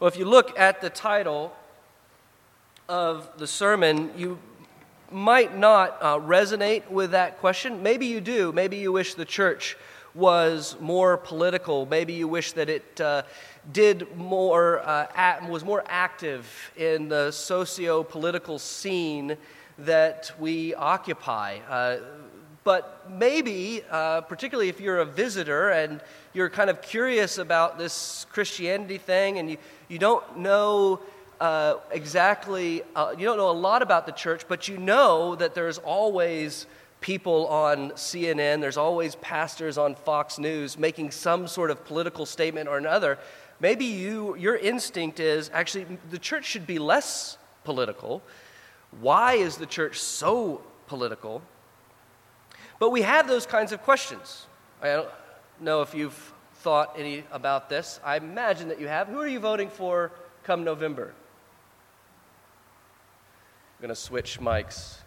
Well, if you look at the title of the sermon, you might not uh, resonate with that question. Maybe you do. Maybe you wish the church was more political. Maybe you wish that it uh, did more, uh, at, was more active in the socio political scene that we occupy. But maybe, uh, particularly if you're a visitor and you're kind of curious about this Christianity thing and you, you don't know uh, exactly, uh, you don't know a lot about the church, but you know that there's always people on CNN, there's always pastors on Fox News making some sort of political statement or another. Maybe you, your instinct is actually the church should be less political. Why is the church so political? But we have those kinds of questions. I don't know if you've thought any about this. I imagine that you have. Who are you voting for come November? I'm going to switch mics.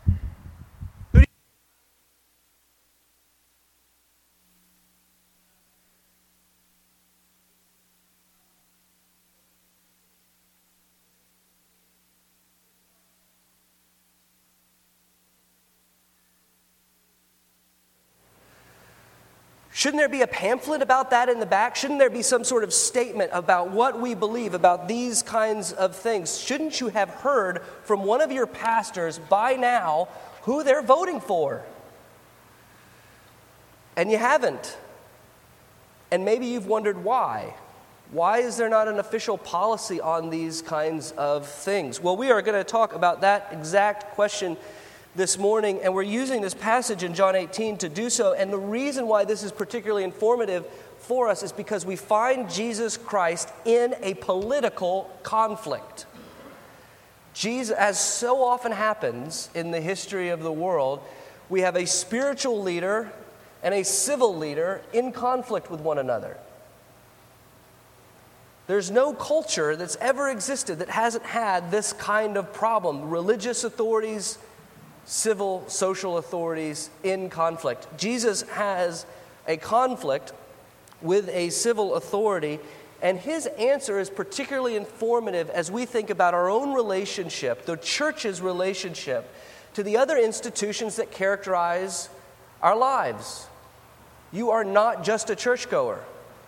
Shouldn't there be a pamphlet about that in the back? Shouldn't there be some sort of statement about what we believe about these kinds of things? Shouldn't you have heard from one of your pastors by now who they're voting for? And you haven't. And maybe you've wondered why. Why is there not an official policy on these kinds of things? Well, we are going to talk about that exact question this morning, and we're using this passage in John 18 to do so. And the reason why this is particularly informative for us is because we find Jesus Christ in a political conflict. Jesus, as so often happens in the history of the world, we have a spiritual leader and a civil leader in conflict with one another. There's no culture that's ever existed that hasn't had this kind of problem. Religious authorities, civil, social authorities in conflict. Jesus has a conflict with a civil authority, and his answer is particularly informative as we think about our own relationship, the church's relationship, to the other institutions that characterize our lives. You are not just a churchgoer.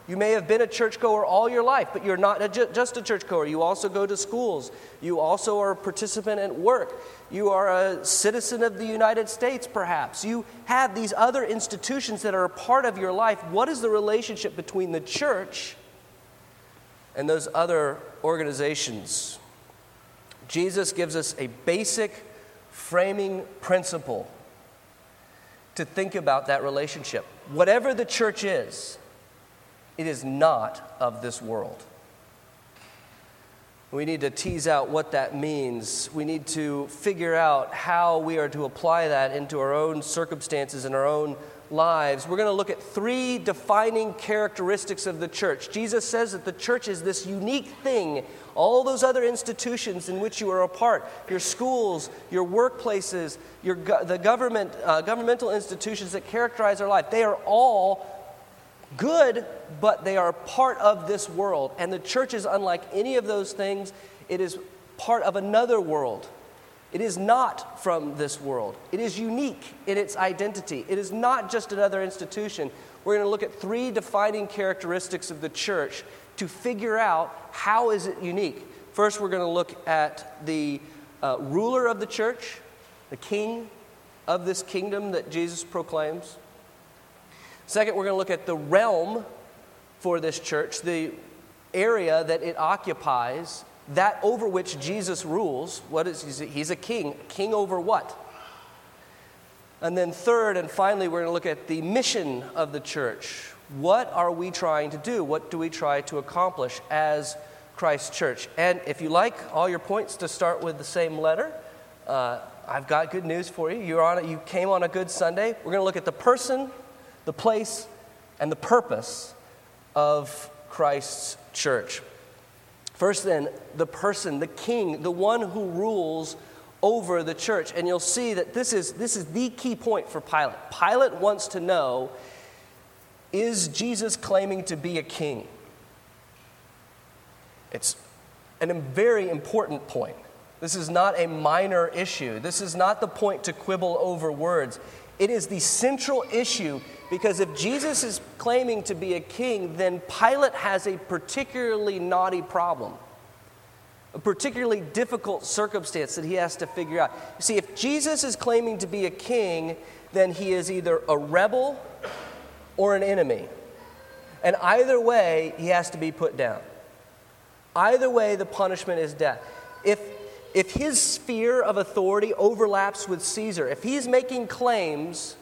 You may have been a churchgoer all your life, but you're not a ju- just a churchgoer. You also go to schools. You also are a participant at work. You are a citizen of the United States, perhaps. You have these other institutions that are a part of your life. What is the relationship between the church and those other organizations? Jesus gives us a basic framing principle to think about that relationship. Whatever the church is, it is not of this world. We need to tease out what that means. We need to figure out how we are to apply that into our own circumstances and our own lives. We're going to look at three defining characteristics of the church. Jesus says that the church is this unique thing. All those other institutions in which you are a part, your schools, your workplaces, your, the government, uh, governmental institutions that characterize our life, they are all good, but they are part of this world. And the church is unlike any of those things, it is part of another world. It is not from this world. It is unique in its identity. It is not just another institution. We're going to look at three defining characteristics of the church to figure out how is it unique. First, we're going to look at the uh, ruler of the church, the king of this kingdom that Jesus proclaims. Second, we're going to look at the realm for this church, the area that it occupies, that over which Jesus rules. What is he's a king? King over what? And then third and finally, we're going to look at the mission of the church. What are we trying to do? What do we try to accomplish as Christ Church? And if you like all your points to start with the same letter, uh, I've got good news for you. You're on, you came on a good Sunday. We're going to look at the person the place, and the purpose of Christ's church. First, then, the person, the king, the one who rules over the church. And you'll see that this is, this is the key point for Pilate. Pilate wants to know is Jesus claiming to be a king? It's a very important point. This is not a minor issue. This is not the point to quibble over words. It is the central issue because if Jesus is claiming to be a king, then Pilate has a particularly knotty problem, a particularly difficult circumstance that he has to figure out. You see, if Jesus is claiming to be a king, then he is either a rebel or an enemy. And either way, he has to be put down. Either way, the punishment is death. If, if his sphere of authority overlaps with Caesar, if he's making claims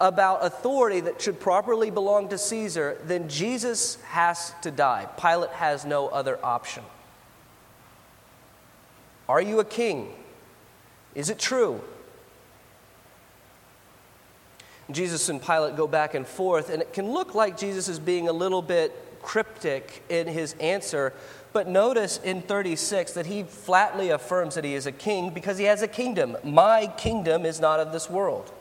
about authority that should properly belong to Caesar, then Jesus has to die. Pilate has no other option. Are you a king? Is it true? Jesus and Pilate go back and forth, and it can look like Jesus is being a little bit cryptic in his answer. But notice in 36 that he flatly affirms that he is a king because he has a kingdom. My kingdom is not of this world.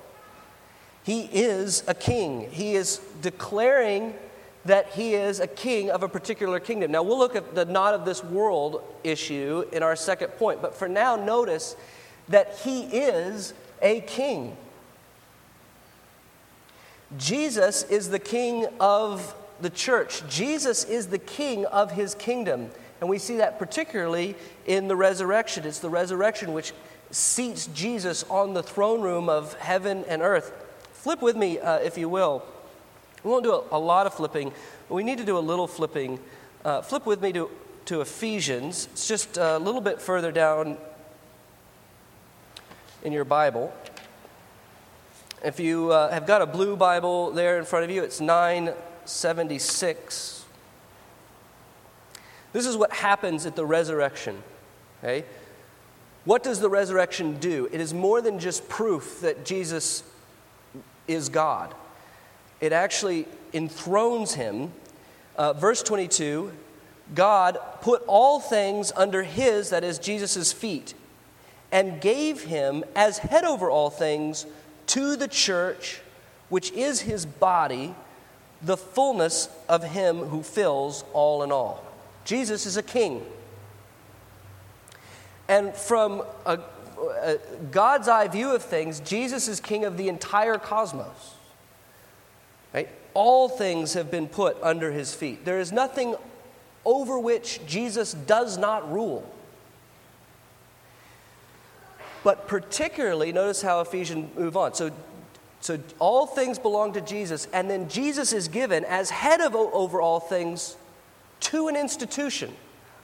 He is a king. He is declaring that he is a king of a particular kingdom. Now, we'll look at the not of this world issue in our second point, but for now, notice that he is a king. Jesus is the king of the church. Jesus is the king of his kingdom. And we see that particularly in the resurrection. It's the resurrection which seats Jesus on the throne room of heaven and earth. Flip with me, uh, if you will. We won't do a, a, lot of flipping, but we need to do a little flipping. Uh, flip with me to, to Ephesians. It's just a little bit further down in your Bible. If you uh, have got a blue Bible there in front of you, it's 976. This is what happens at the resurrection. Okay? What does the resurrection do? It is more than just proof that Jesus is God, it actually enthrones him. Uh, verse 22 God put all things under his, that is, Jesus' feet, and gave him as head over all things to the church, which is his body, the fullness of him who fills all in all. Jesus is a king. And from a, a God's eye view of things, Jesus is king of the entire cosmos. Right? All things have been put under his feet. There is nothing over which Jesus does not rule. But particularly, notice how Ephesians move on. So, so all things belong to Jesus, and then Jesus is given as head of over all things to an institution,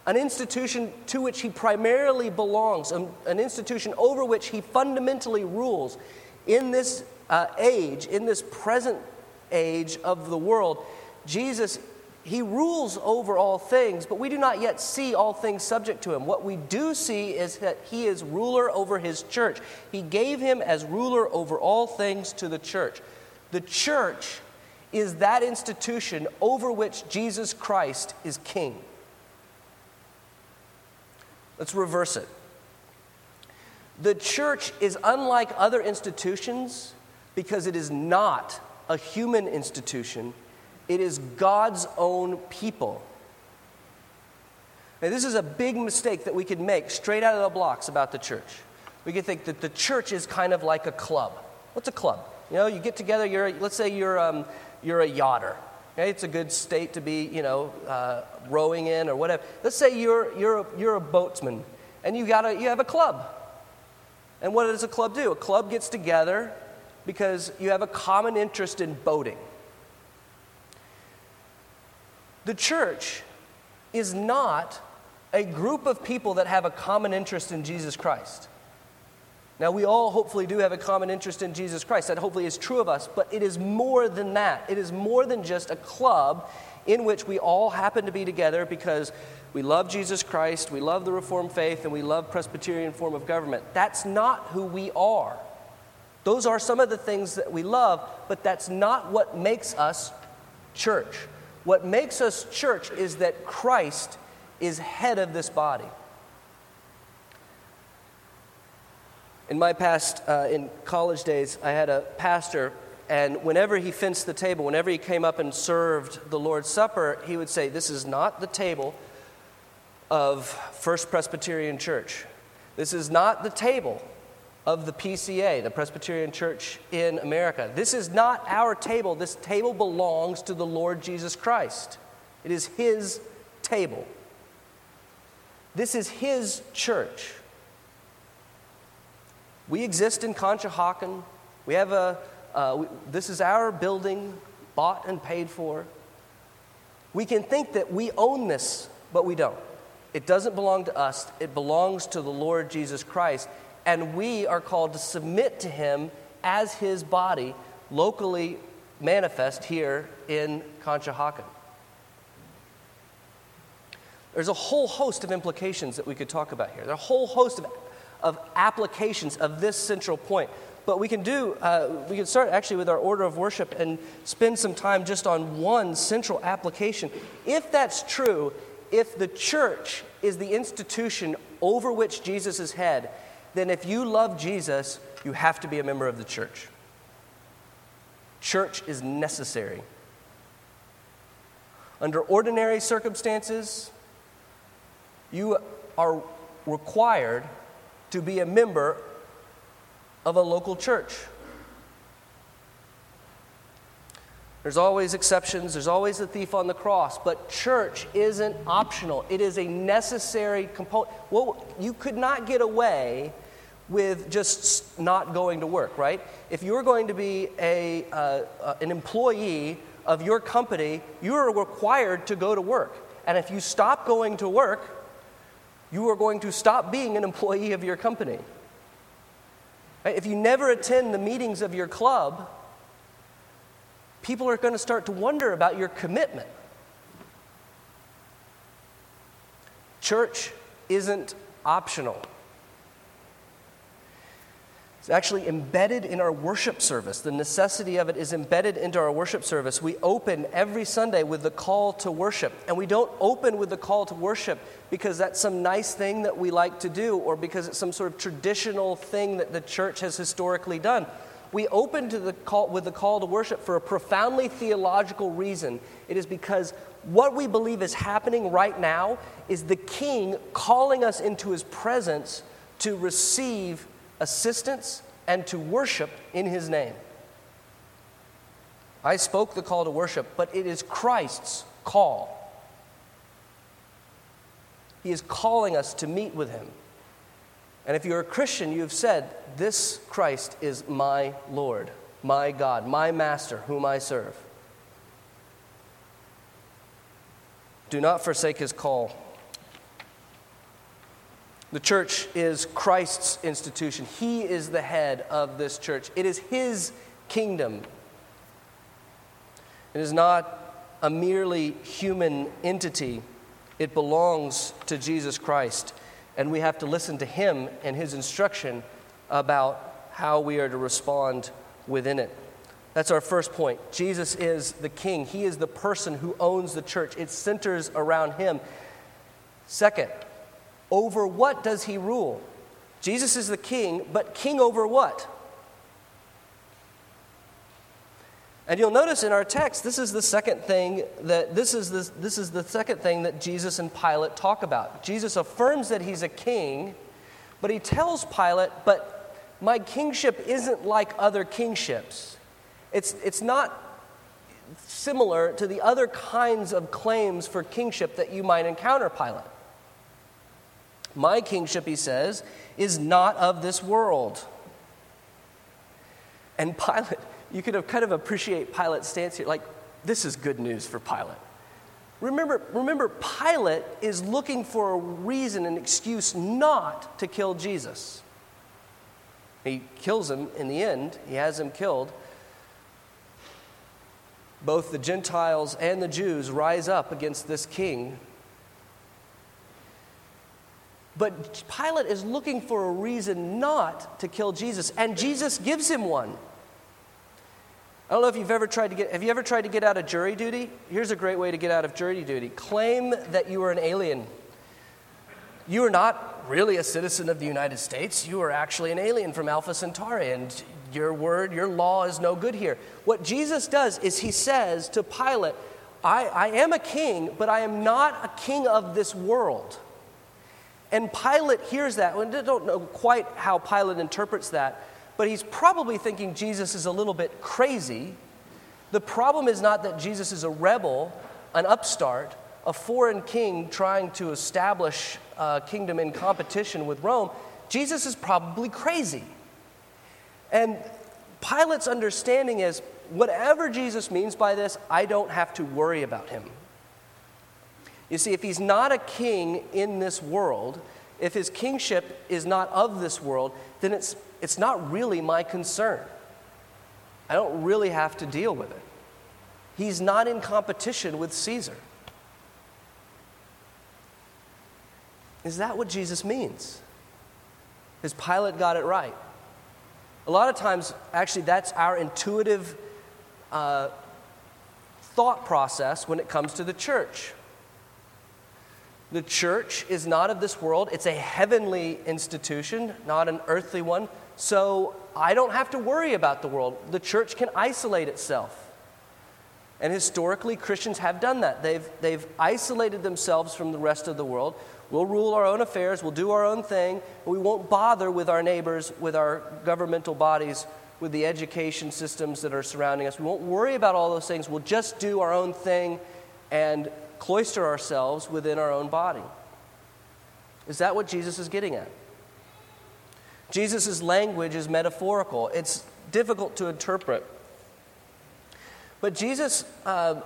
an institution to which he primarily belongs, an, an institution over which he fundamentally rules in this uh, age, in this present age of the world. Jesus he rules over all things, but we do not yet see all things subject to him. What we do see is that he is ruler over his church. He gave him as ruler over all things to the church. The church is that institution over which Jesus Christ is king. Let's reverse it. The church is unlike other institutions because it is not a human institution it is God's own people. Now, this is a big mistake that we could make straight out of the blocks about the church. We could think that the church is kind of like a club. What's a club? You know, you get together, you're, let's say you're, um, you're a yachter. Okay? It's a good state to be, you know, uh, rowing in or whatever. Let's say you're, you're, a, you're a boatsman and you, got a, you have a club. And what does a club do? A club gets together because you have a common interest in boating. The church is not a group of people that have a common interest in Jesus Christ. Now, we all hopefully do have a common interest in Jesus Christ. That hopefully is true of us, but it is more than that. It is more than just a club in which we all happen to be together because we love Jesus Christ, we love the Reformed faith, and we love Presbyterian form of government. That's not who we are. Those are some of the things that we love, but that's not what makes us church. What makes us church is that Christ is head of this body. In my past, uh, in college days, I had a pastor, and whenever he fenced the table, whenever he came up and served the Lord's Supper, he would say, This is not the table of First Presbyterian Church. This is not the table of the PCA, the Presbyterian Church in America. This is not our table. This table belongs to the Lord Jesus Christ. It is His table. This is His church. We exist in Conshohocken. We have a, uh, we, this is our building, bought and paid for. We can think that we own this, but we don't. It doesn't belong to us, it belongs to the Lord Jesus Christ. And we are called to submit to Him as His body, locally manifest here in Conshohocken. There's a whole host of implications that we could talk about here. There's a whole host of, of applications of this central point. But we can do, uh, we can start actually with our order of worship and spend some time just on one central application. If that's true, if the church is the institution over which Jesus is head, then if you love Jesus, you have to be a member of the church. Church is necessary. Under ordinary circumstances, you are required to be a member of a local church. There's always exceptions, there's always a thief on the cross, but church isn't optional. It is a necessary component. Well, you could not get away with just not going to work, right? If you're going to be a, uh, uh, an employee of your company, you are required to go to work. And if you stop going to work, you are going to stop being an employee of your company. Right? If you never attend the meetings of your club, people are going to start to wonder about your commitment. Church isn't optional. It's actually embedded in our worship service. The necessity of it is embedded into our worship service. We open every Sunday with the call to worship. And we don't open with the call to worship because that's some nice thing that we like to do or because it's some sort of traditional thing that the church has historically done. We open to the call, with the call to worship for a profoundly theological reason. It is because what we believe is happening right now is the King calling us into his presence to receive assistance, and to worship in his name. I spoke the call to worship, but it is Christ's call. He is calling us to meet with him. And if you're a Christian, you have said, This Christ is my Lord, my God, my Master, whom I serve. Do not forsake his call. The church is Christ's institution. He is the head of this church. It is His kingdom. It is not a merely human entity, it belongs to Jesus Christ. And we have to listen to Him and His instruction about how we are to respond within it. That's our first point. Jesus is the king, He is the person who owns the church, it centers around Him. Second, over what does he rule? Jesus is the king, but king over what? And you'll notice in our text, this is the second thing that this is the, this is the second thing that Jesus and Pilate talk about. Jesus affirms that he's a king, but he tells Pilate, but my kingship isn't like other kingships. It's, it's not similar to the other kinds of claims for kingship that you might encounter, Pilate. My kingship, he says, is not of this world. And Pilate, you could have kind of appreciate Pilate's stance here. Like, this is good news for Pilate. Remember, remember, Pilate is looking for a reason, an excuse not to kill Jesus. He kills him in the end, he has him killed. Both the Gentiles and the Jews rise up against this king but Pilate is looking for a reason not to kill Jesus, and Jesus gives him one. I don't know if you've ever tried to get have you ever tried to get out of jury duty? Here's a great way to get out of jury duty. Claim that you are an alien. You are not really a citizen of the United States. You are actually an alien from Alpha Centauri, and your word, your law is no good here. What Jesus does is he says to Pilate, I, I am a king, but I am not a king of this world. And Pilate hears that. We don't know quite how Pilate interprets that, but he's probably thinking Jesus is a little bit crazy. The problem is not that Jesus is a rebel, an upstart, a foreign king trying to establish a kingdom in competition with Rome. Jesus is probably crazy. And Pilate's understanding is whatever Jesus means by this, I don't have to worry about him. You see, if he's not a king in this world, if his kingship is not of this world, then it's, it's not really my concern. I don't really have to deal with it. He's not in competition with Caesar. Is that what Jesus means? Has Pilate got it right? A lot of times, actually, that's our intuitive uh, thought process when it comes to the church. The church is not of this world, it's a heavenly institution, not an earthly one. So I don't have to worry about the world. The church can isolate itself. And historically, Christians have done that. They've, they've isolated themselves from the rest of the world. We'll rule our own affairs, we'll do our own thing, we won't bother with our neighbors, with our governmental bodies, with the education systems that are surrounding us. We won't worry about all those things. We'll just do our own thing and cloister ourselves within our own body. Is that what Jesus is getting at? Jesus' language is metaphorical, it's difficult to interpret. But Jesus, uh,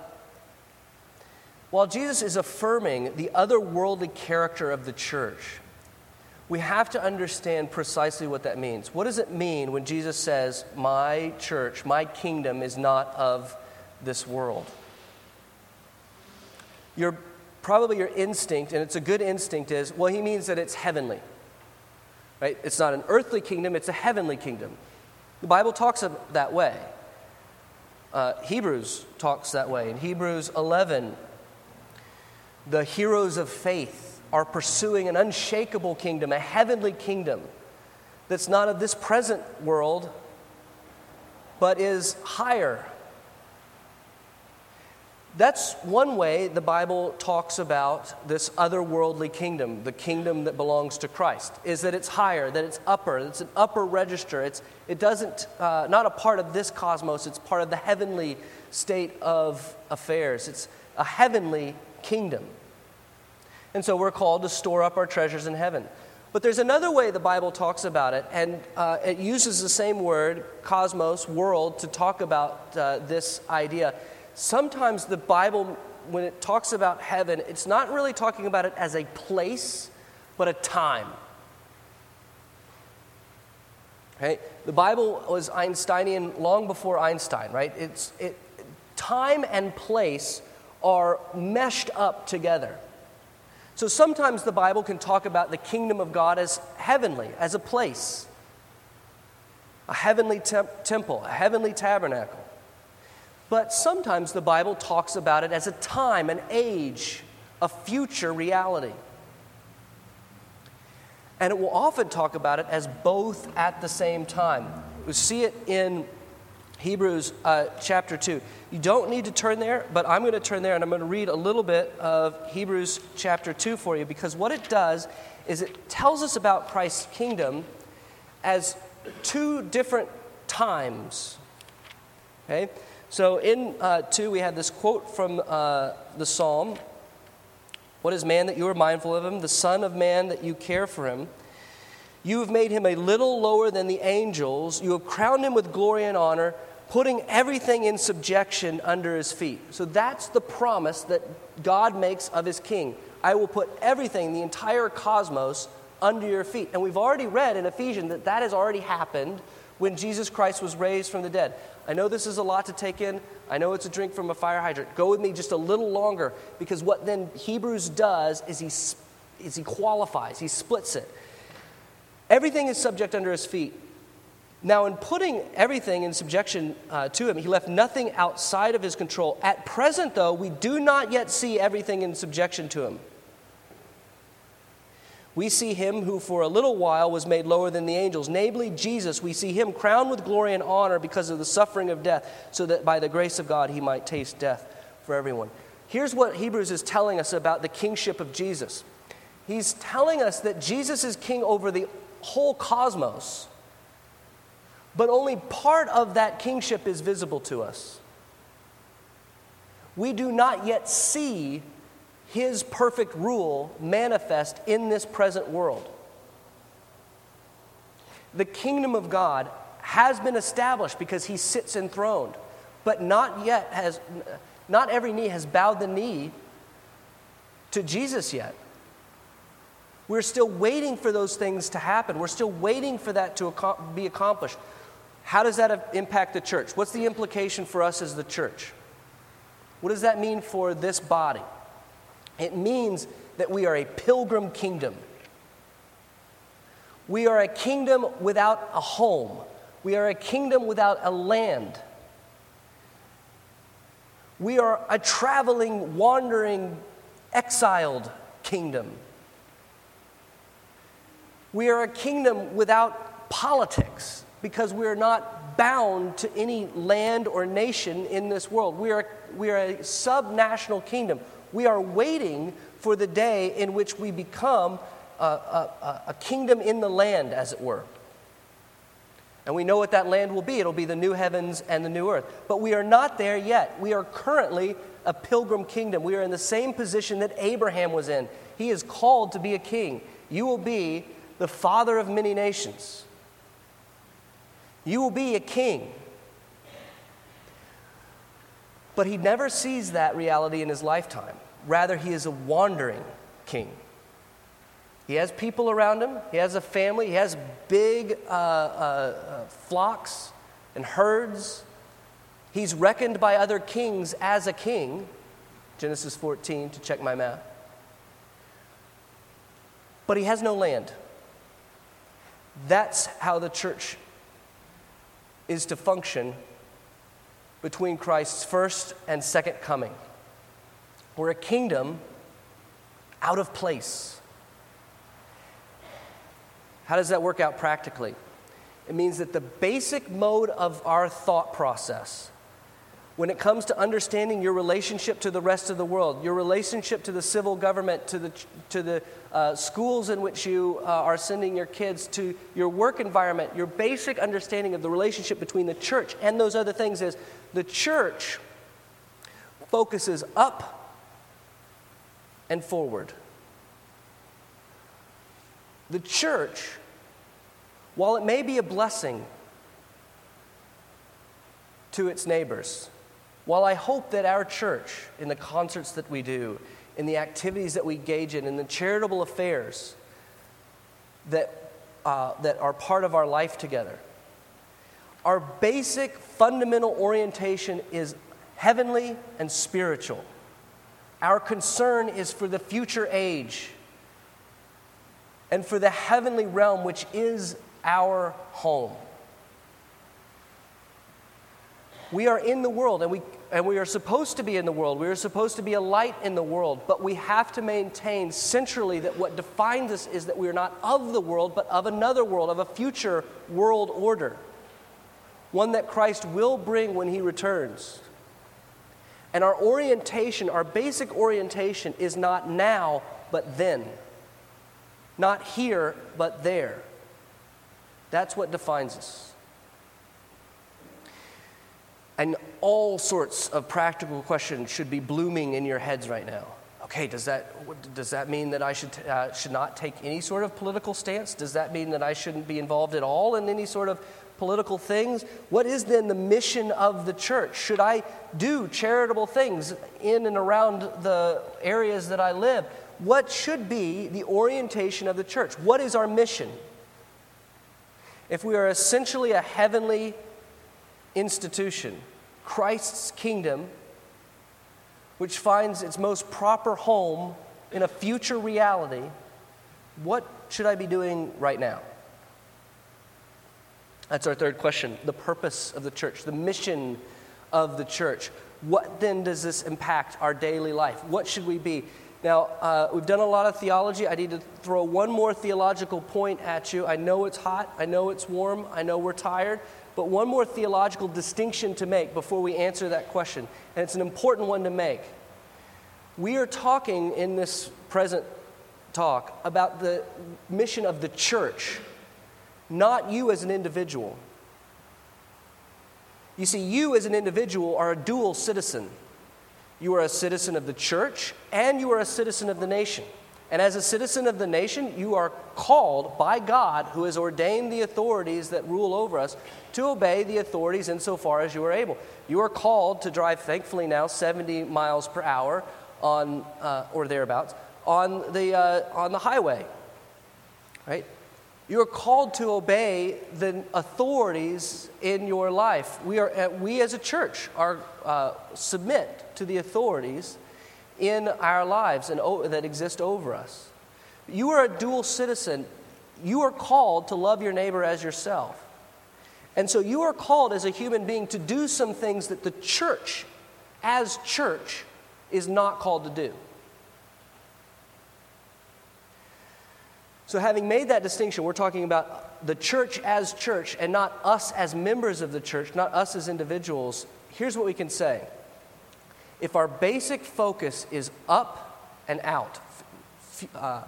while Jesus is affirming the otherworldly character of the church, we have to understand precisely what that means. What does it mean when Jesus says, My church, my kingdom is not of this world? your, probably your instinct, and it's a good instinct, is well, he means that it's heavenly. Right? It's not an earthly kingdom, it's a heavenly kingdom. The Bible talks of that way. Uh, Hebrews talks that way. In Hebrews 11, the heroes of faith are pursuing an unshakable kingdom, a heavenly kingdom that's not of this present world, but is higher that's one way the Bible talks about this otherworldly kingdom, the kingdom that belongs to Christ, is that it's higher, that it's upper, it's an upper register. It's, it doesn't, uh, not a part of this cosmos, it's part of the heavenly state of affairs. It's a heavenly kingdom. And so we're called to store up our treasures in heaven. But there's another way the Bible talks about it, and uh, it uses the same word, cosmos, world, to talk about uh, this idea sometimes the Bible, when it talks about heaven, it's not really talking about it as a place, but a time. Okay? The Bible was Einsteinian long before Einstein, right? It's, it, time and place are meshed up together. So sometimes the Bible can talk about the kingdom of God as heavenly, as a place, a heavenly temp- temple, a heavenly tabernacle. But sometimes the Bible talks about it as a time, an age, a future reality. And it will often talk about it as both at the same time. We see it in Hebrews uh, chapter 2. You don't need to turn there, but I'm going to turn there and I'm going to read a little bit of Hebrews chapter 2 for you because what it does is it tells us about Christ's kingdom as two different times. Okay? So in uh, 2, we have this quote from uh, the psalm What is man that you are mindful of him? The Son of Man that you care for him. You have made him a little lower than the angels. You have crowned him with glory and honor, putting everything in subjection under his feet. So that's the promise that God makes of his king. I will put everything, the entire cosmos, under your feet. And we've already read in Ephesians that that has already happened when Jesus Christ was raised from the dead. I know this is a lot to take in. I know it's a drink from a fire hydrant. Go with me just a little longer because what then Hebrews does is he, is he qualifies, he splits it. Everything is subject under his feet. Now, in putting everything in subjection uh, to him, he left nothing outside of his control. At present, though, we do not yet see everything in subjection to him we see him who for a little while was made lower than the angels, namely Jesus. We see him crowned with glory and honor because of the suffering of death, so that by the grace of God he might taste death for everyone. Here's what Hebrews is telling us about the kingship of Jesus He's telling us that Jesus is king over the whole cosmos, but only part of that kingship is visible to us. We do not yet see his perfect rule manifest in this present world. The kingdom of God has been established because he sits enthroned, but not yet has, not every knee has bowed the knee to Jesus yet. We're still waiting for those things to happen. We're still waiting for that to be accomplished. How does that impact the church? What's the implication for us as the church? What does that mean for this body? It means that we are a pilgrim kingdom. We are a kingdom without a home. We are a kingdom without a land. We are a traveling, wandering, exiled kingdom. We are a kingdom without politics because we are not bound to any land or nation in this world. We are, we are a subnational kingdom. We are waiting for the day in which we become a, a, a kingdom in the land, as it were. And we know what that land will be. It'll be the new heavens and the new earth. But we are not there yet. We are currently a pilgrim kingdom. We are in the same position that Abraham was in. He is called to be a king. You will be the father of many nations. You will be a king. But he never sees that reality in his lifetime. Rather, he is a wandering king. He has people around him, he has a family, he has big uh, uh, uh, flocks and herds. He's reckoned by other kings as a king. Genesis 14, to check my math. But he has no land. That's how the church is to function between Christ's first and second coming. We're a kingdom out of place. How does that work out practically? It means that the basic mode of our thought process when it comes to understanding your relationship to the rest of the world, your relationship to the civil government, to the, to the uh, schools in which you uh, are sending your kids, to your work environment, your basic understanding of the relationship between the church and those other things is the church focuses up and forward. The church, while it may be a blessing to its neighbors, while I hope that our church, in the concerts that we do, in the activities that we engage in, in the charitable affairs that, uh, that are part of our life together, our basic fundamental orientation is heavenly and spiritual. Our concern is for the future age and for the heavenly realm, which is our home. We are in the world and we, and we are supposed to be in the world. We are supposed to be a light in the world, but we have to maintain centrally that what defines us is that we are not of the world, but of another world, of a future world order. One that Christ will bring when he returns. And our orientation, our basic orientation, is not now, but then. Not here, but there. That's what defines us. And all sorts of practical questions should be blooming in your heads right now. Okay, does that, does that mean that I should, uh, should not take any sort of political stance? Does that mean that I shouldn't be involved at all in any sort of political things? What is then the mission of the church? Should I do charitable things in and around the areas that I live? What should be the orientation of the church? What is our mission? If we are essentially a heavenly institution, Christ's kingdom, which finds its most proper home in a future reality, what should I be doing right now? That's our third question. The purpose of the church, the mission of the church. What then does this impact our daily life? What should we be? Now, uh, we've done a lot of theology. I need to throw one more theological point at you. I know it's hot. I know it's warm. I know we're tired. But one more theological distinction to make before we answer that question, and it's an important one to make. We are talking in this present talk about the mission of the church, not you as an individual. You see, you as an individual are a dual citizen. You are a citizen of the church and you are a citizen of the nation. And as a citizen of the nation, you are called by God, who has ordained the authorities that rule over us, to obey the authorities insofar as you are able. You are called to drive, thankfully now, 70 miles per hour on, uh, or thereabouts, on the, uh, on the highway. Right? You are called to obey the authorities in your life. We, are, uh, we as a church are uh, submit to the authorities in our lives and o- that exist over us. You are a dual citizen. You are called to love your neighbor as yourself. And so you are called as a human being to do some things that the church, as church, is not called to do. So, having made that distinction, we're talking about the church as church and not us as members of the church, not us as individuals. Here's what we can say if our basic focus is up and out, uh,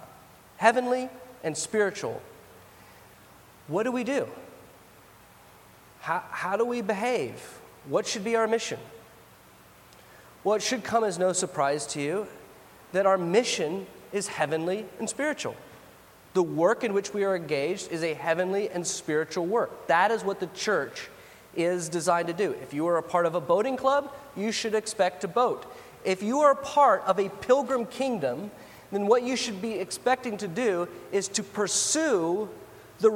heavenly and spiritual, what do we do? How, how do we behave? What should be our mission? Well, it should come as no surprise to you that our mission is heavenly and spiritual. The work in which we are engaged is a heavenly and spiritual work. That is what the church is designed to do. If you are a part of a boating club, you should expect to boat. If you are a part of a pilgrim kingdom, then what you should be expecting to do is to pursue the,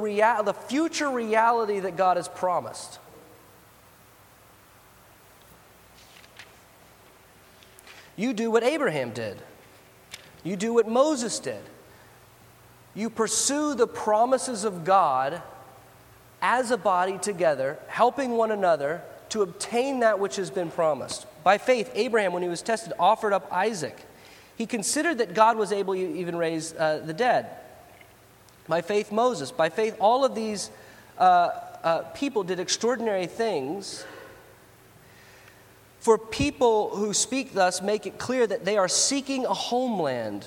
the future reality that God has promised. You do what Abraham did. You do what Moses did. You pursue the promises of God as a body together, helping one another to obtain that which has been promised. By faith, Abraham, when he was tested, offered up Isaac. He considered that God was able to even raise uh, the dead. By faith, Moses. By faith, all of these uh, uh, people did extraordinary things. For people who speak thus, make it clear that they are seeking a homeland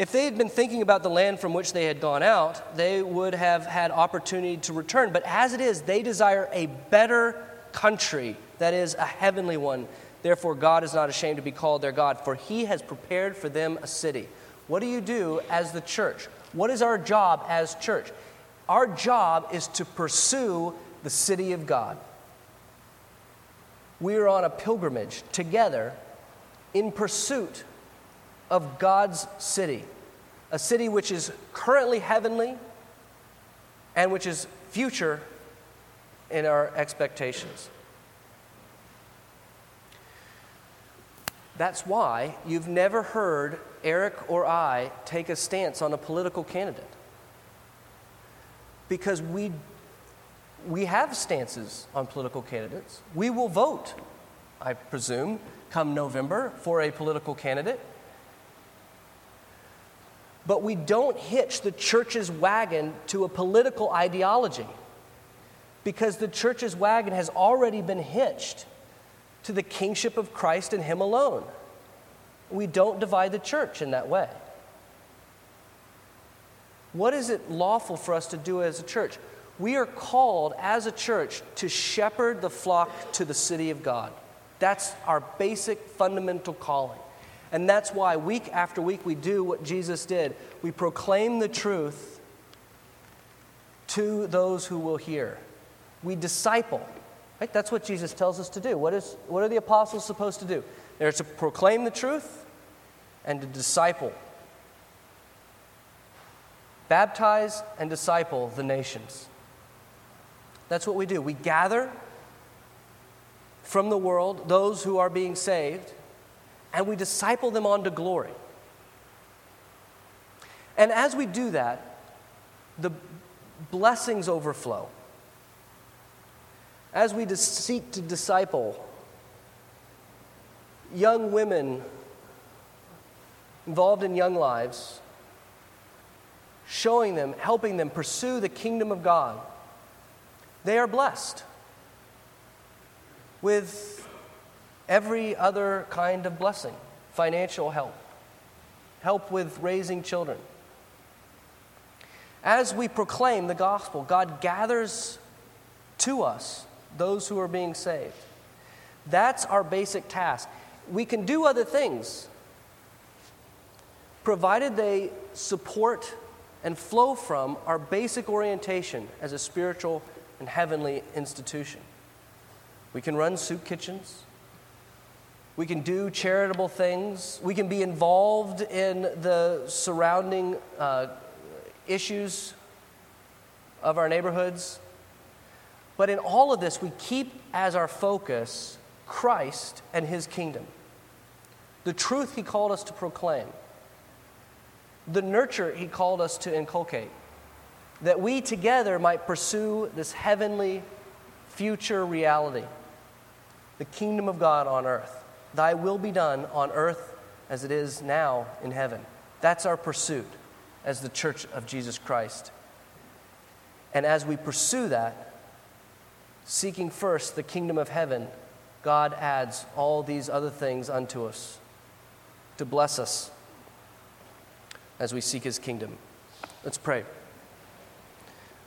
if they had been thinking about the land from which they had gone out, they would have had opportunity to return. But as it is, they desire a better country, that is, a heavenly one. Therefore, God is not ashamed to be called their God, for he has prepared for them a city. What do you do as the church? What is our job as church? Our job is to pursue the city of God. We are on a pilgrimage together in pursuit of God's city, a city which is currently heavenly and which is future in our expectations. That's why you've never heard Eric or I take a stance on a political candidate. Because we, we have stances on political candidates. We will vote, I presume, come November for a political candidate. But we don't hitch the church's wagon to a political ideology because the church's wagon has already been hitched to the kingship of Christ and Him alone. We don't divide the church in that way. What is it lawful for us to do as a church? We are called as a church to shepherd the flock to the city of God. That's our basic fundamental calling. And that's why week after week we do what Jesus did. We proclaim the truth to those who will hear. We disciple. Right? That's what Jesus tells us to do. What, is, what are the apostles supposed to do? They're to proclaim the truth and to disciple. Baptize and disciple the nations. That's what we do. We gather from the world those who are being saved and we disciple them on to glory. And as we do that, the blessings overflow. As we seek to disciple young women involved in young lives, showing them, helping them pursue the kingdom of God, they are blessed with every other kind of blessing, financial help. help with raising children. As we proclaim the gospel, God gathers to us those who are being saved. That's our basic task. We can do other things, provided they support and flow from our basic orientation as a spiritual and heavenly institution. We can run soup kitchens. We can do charitable things. We can be involved in the surrounding uh, issues of our neighborhoods. But in all of this, we keep as our focus Christ and his kingdom, the truth he called us to proclaim, the nurture he called us to inculcate, that we together might pursue this heavenly future reality, the kingdom of God on earth. Thy will be done on earth as it is now in heaven. That's our pursuit as the church of Jesus Christ. And as we pursue that, seeking first the kingdom of heaven, God adds all these other things unto us to bless us as we seek his kingdom. Let's pray.